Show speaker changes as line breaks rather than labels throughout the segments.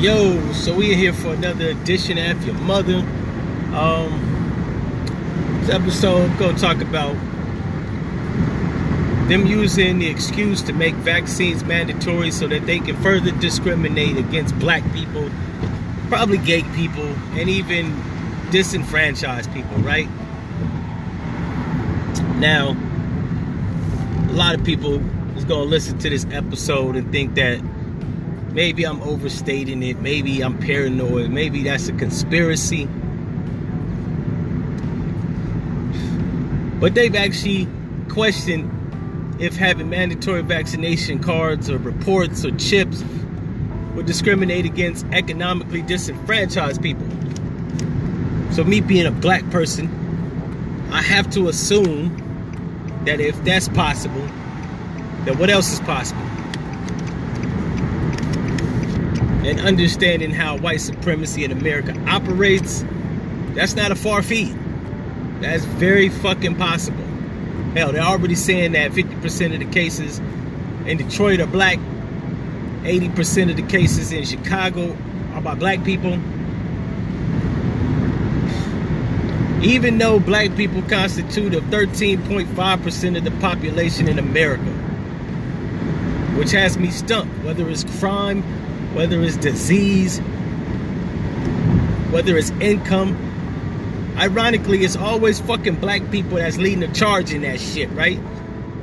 Yo, so we are here for another edition of Your Mother. Um, this episode, to talk about them using the excuse to make vaccines mandatory so that they can further discriminate against black people, probably gay people, and even disenfranchised people, right? Now, a lot of people is going to listen to this episode and think that maybe I'm overstating it, maybe I'm paranoid, maybe that's a conspiracy. But they've actually questioned if having mandatory vaccination cards or reports or chips would discriminate against economically disenfranchised people. So, me being a black person, I have to assume that if that's possible, then what else is possible? And understanding how white supremacy in America operates, that's not a far feat. That's very fucking possible. Hell, they're already saying that 50% of the cases in Detroit are black, 80% of the cases in Chicago are by black people. Even though black people constitute of 13.5% of the population in America, which has me stumped, whether it's crime, whether it's disease, whether it's income, Ironically, it's always fucking black people that's leading the charge in that shit, right?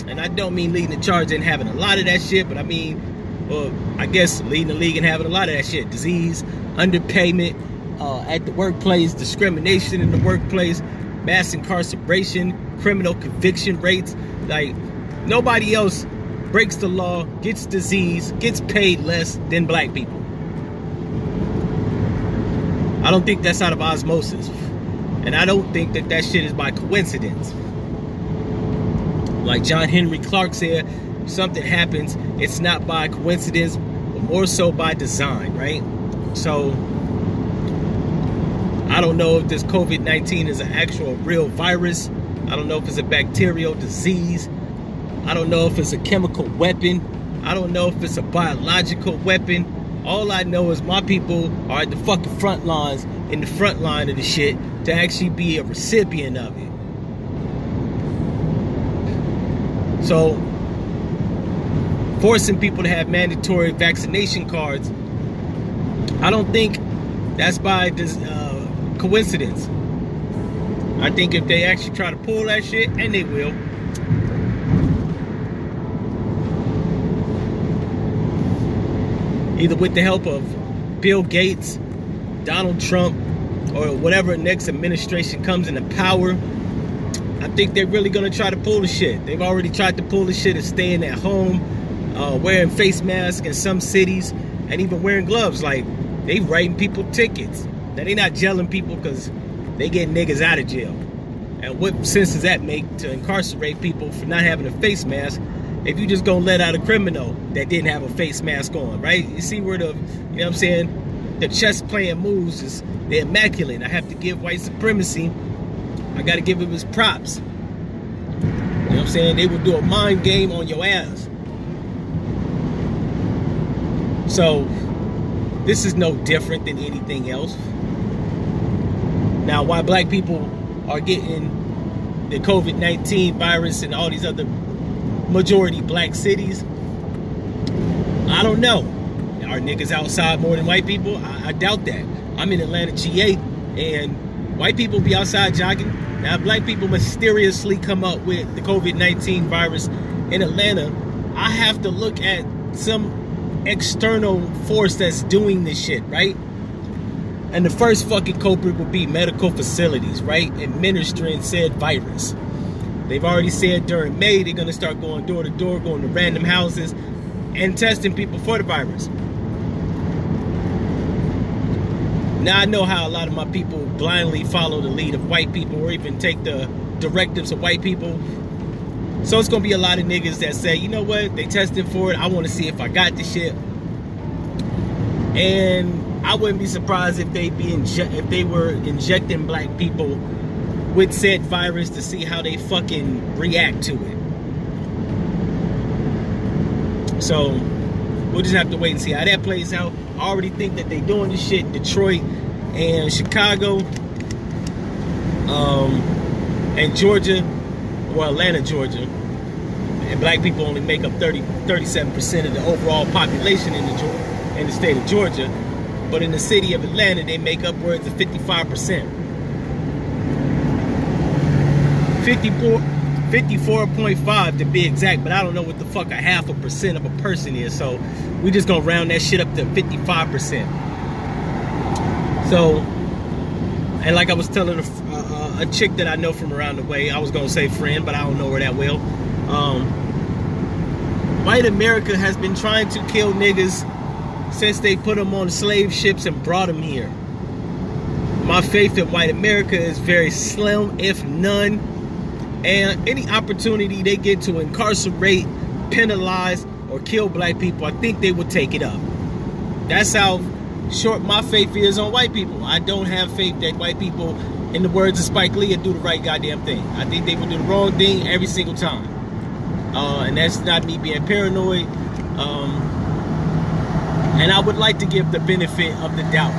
And I don't mean leading the charge and having a lot of that shit, but I mean, well, I guess leading the league and having a lot of that shit. Disease, underpayment uh, at the workplace, discrimination in the workplace, mass incarceration, criminal conviction rates. Like, nobody else breaks the law, gets disease, gets paid less than black people. I don't think that's out of osmosis. And I don't think that that shit is by coincidence. Like John Henrik Clarke said, something happens, it's not by coincidence, but more so by design, right? So I don't know if this COVID 19 is an actual real virus. I don't know if it's a bacterial disease. I don't know if it's a chemical weapon. I don't know if it's a biological weapon. All I know is my people are at the fucking front lines, in the front line of the shit, to actually be a recipient of it. So, forcing people to have mandatory vaccination cards, I don't think that's by uh, coincidence. I think if they actually try to pull that shit, and they will, either with the help of Bill Gates, Donald Trump, or whatever next administration comes into power, I think they're really gonna try to pull the shit. They've already tried to pull the shit of staying at home, uh, wearing face masks in some cities, and even wearing gloves. Like they writing people tickets. Now they not jailing people because they get niggas out of jail. And what sense does that make to incarcerate people for not having a face mask if you just gonna let out a criminal that didn't have a face mask on, right? You see where the, you know what I'm saying, the chess playing moves is they're immaculate. I have to give white supremacy. I gotta give him his props. You know what I'm saying? They will do a mind game on your ass. So this is no different than anything else. Now, why black people are getting the COVID 19 virus and all these other majority black cities? I don't know. Are niggas outside more than white people? I, I doubt that. I'm in Atlanta, GA, and white people be outside jogging. Now, black people mysteriously come up with the COVID 19 virus in Atlanta. I have to look at some external force that's doing this shit, right? And the first fucking culprit would be medical facilities, right? Administering said virus. They've already said during May they're going to start going door to door, going to random houses, and testing people for the virus. Now I know how a lot of my people blindly follow the lead of white people or even take the directives of white people. So it's gonna be a lot of niggas that say, you know what, they tested for it. I want to see if I got the shit. And I wouldn't be surprised if they be inje- if they were injecting black people with said virus to see how they fucking react to it. So we'll just have to wait and see how that plays out. I already think that they doing this shit in Detroit and Chicago, um, and Georgia, or Atlanta, Georgia. And black people only make up 30, 37% of the overall population in the, in the state of Georgia. But in the city of Atlanta, they make upwards of 55%. 54, 54.5 to be exact, but I don't know what the fuck a half a percent of a person is. So we just gonna round that shit up to 55%. So, and like I was telling a, uh, a chick that I know from around the way, I was gonna say friend, but I don't know her that well. Um, white America has been trying to kill niggas since they put them on slave ships and brought them here. My faith in white America is very slim, if none. And any opportunity they get to incarcerate, penalize, or kill black people, I think they would take it up. That's how short my faith is on white people. I don't have faith that white people, in the words of Spike Lee, do the right goddamn thing. I think they would do the wrong thing every single time. Uh, and that's not me being paranoid. Um, and I would like to give the benefit of the doubt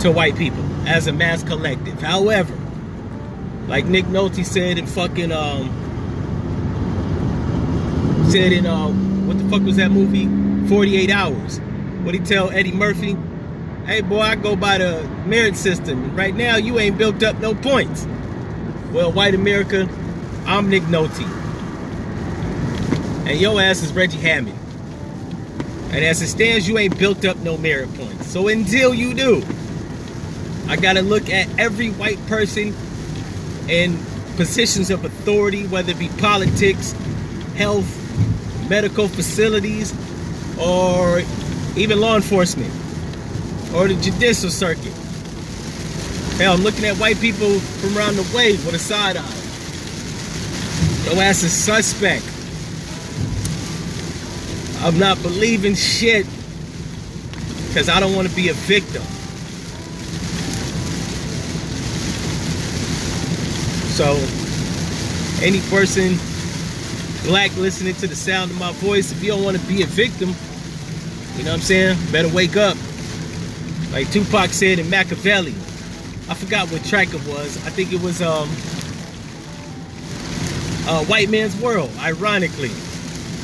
to white people as a mass collective. However, like Nick Nolte said in fucking um said in uh what the fuck was that movie? 48 hours. What he tell Eddie Murphy? Hey boy, I go by the merit system. Right now you ain't built up no points. Well, white America, I'm Nick Nolte. And your ass is Reggie Hammond. And as it stands, you ain't built up no merit points. So until you do, I gotta look at every white person in positions of authority, whether it be politics, health, medical facilities, or even law enforcement, or the judicial circuit. Hell, I'm looking at white people from around the way with a side eye. Your ass is suspect. I'm not believing shit because I don't want to be a victim. So, any person black listening to the sound of my voice, if you don't want to be a victim, you know what I'm saying? Better wake up. Like Tupac said in Makaveli. I forgot what track it was. I think it was um uh, White Man's World, ironically.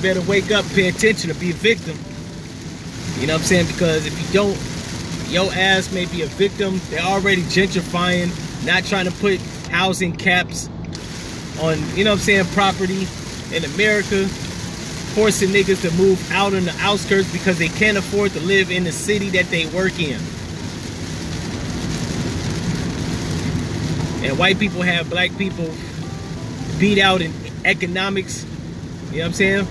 better wake up, pay attention, or be a victim. You know what I'm saying? Because if you don't, your ass may be a victim. They're already gentrifying, not trying to put housing caps on, you know I'm saying, property in America, forcing niggas to move out on the outskirts because they can't afford to live in the city that they work in. And white people have black people beat out in economics. You know what I'm saying?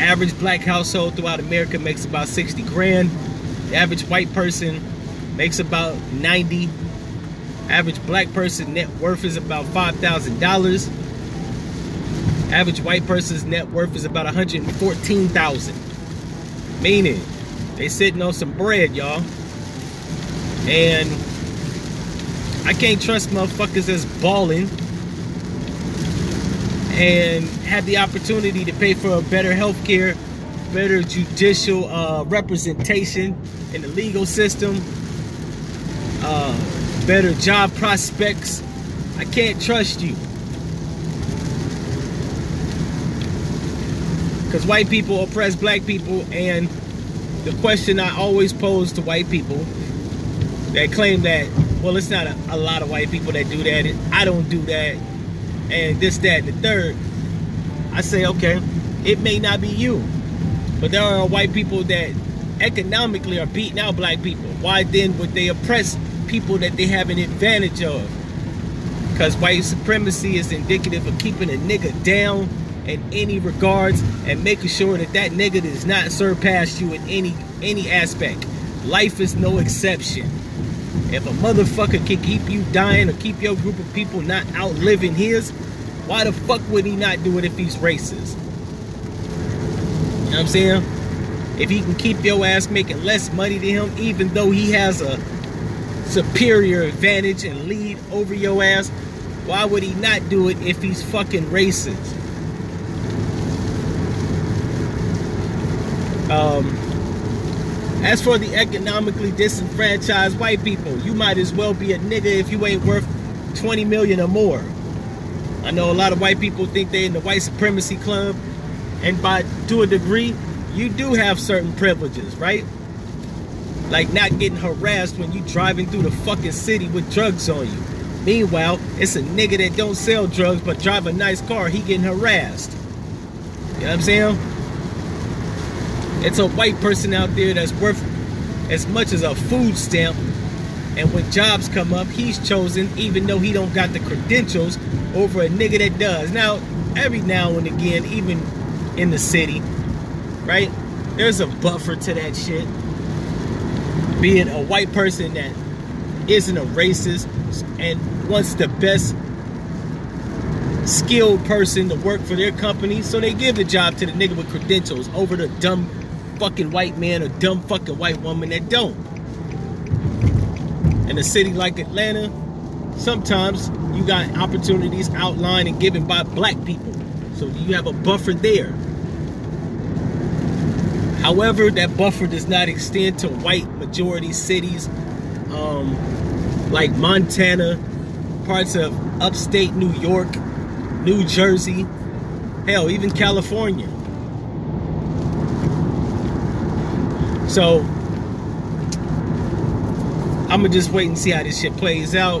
Average black household throughout America makes about 60 grand. The average white person makes about 90 Average black person net worth is about $5,000. Average white person's net worth is about 114,000. Meaning, they sitting on some bread, y'all. And I can't trust motherfuckers that's balling and have the opportunity to pay for a better health care, better judicial uh, representation in the legal system, uh, better job prospects. I can't trust you. Because white people oppress black people, and the question I always pose to white people that claim that, well, it's not a, a lot of white people that do that, I don't do that, and this, that, and the third. I say, okay, it may not be you, but there are white people that economically are beating out black people. Why then would they oppress people that they have an advantage of. Because white supremacy is indicative of keeping a nigga down in any regards and making sure that that nigga does not surpass you in any any aspect. Life is no exception. If a motherfucker can keep you dying or keep your group of people not outliving his, why the fuck would he not do it if he's racist? You know what I'm saying? If he can keep your ass making less money than him, even though he has a superior advantage and lead over your ass, why would he not do it if he's fucking racist? Um, as for the economically disenfranchised white people, you might as well be a nigga if you ain't worth 20 million or more. I know a lot of white people think they're in the white supremacy club, and by to a degree, you do have certain privileges, right? Like not getting harassed when you driving through the fucking city with drugs on you. Meanwhile, it's a nigga that don't sell drugs but drive a nice car, he getting harassed. You know what I'm saying? It's a white person out there that's worth as much as a food stamp. And when jobs come up, he's chosen, even though he don't got the credentials, over a nigga that does. Now, every now and again, even in the city, right? There's a buffer to that shit. Being a white person that isn't a racist and wants the best skilled person to work for their company, so they give the job to the nigga with credentials over the dumb fucking white man or dumb fucking white woman that don't. In a city like Atlanta, sometimes you got opportunities outlined and given by black people. So you have a buffer there. However, that buffer does not extend to white majority cities um, like Montana, parts of upstate New York, New Jersey, hell, even California. So I'm gonna just wait and see how this shit plays out.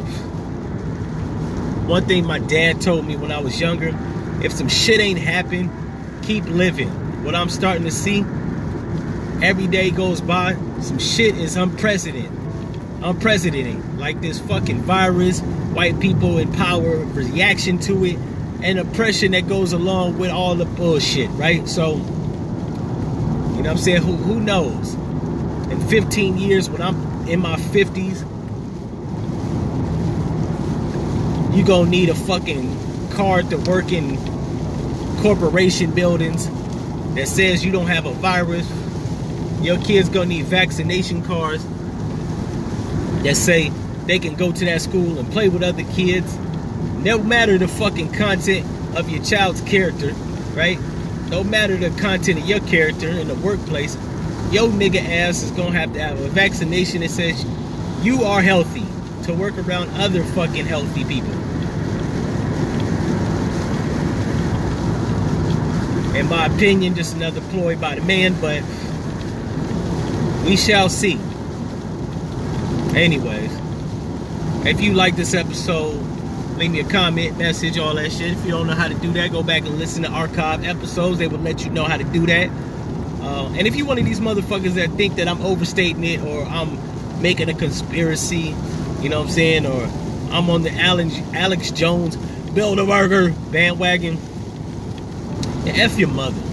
One thing my dad told me when I was younger, if some shit ain't happen, keep living. What I'm starting to see, every day goes by, some shit is unprecedented. Unprecedented. Like this fucking virus, white people in power, reaction to it, and oppression that goes along with all the bullshit, right? So, you know what I'm saying? Who, who knows? In 15 years, when I'm in my 50s, you gonna need a fucking card to work in corporation buildings that says you don't have a virus. Your kids gonna need vaccination cards that say they can go to that school and play with other kids. No matter the fucking content of your child's character, right? No matter the content of your character in the workplace, your nigga ass is gonna have to have a vaccination that says you are healthy to work around other fucking healthy people. In my opinion, just another ploy by the man, but we shall see. Anyways, if you like this episode, leave me a comment, message, all that shit. If you don't know how to do that, go back and listen to archive episodes. They will let you know how to do that. Uh, and if you're one of these motherfuckers that think that I'm overstating it or I'm making a conspiracy, you know what I'm saying, or I'm on the Alan, Alex Jones Bilderberger bandwagon, F your mother.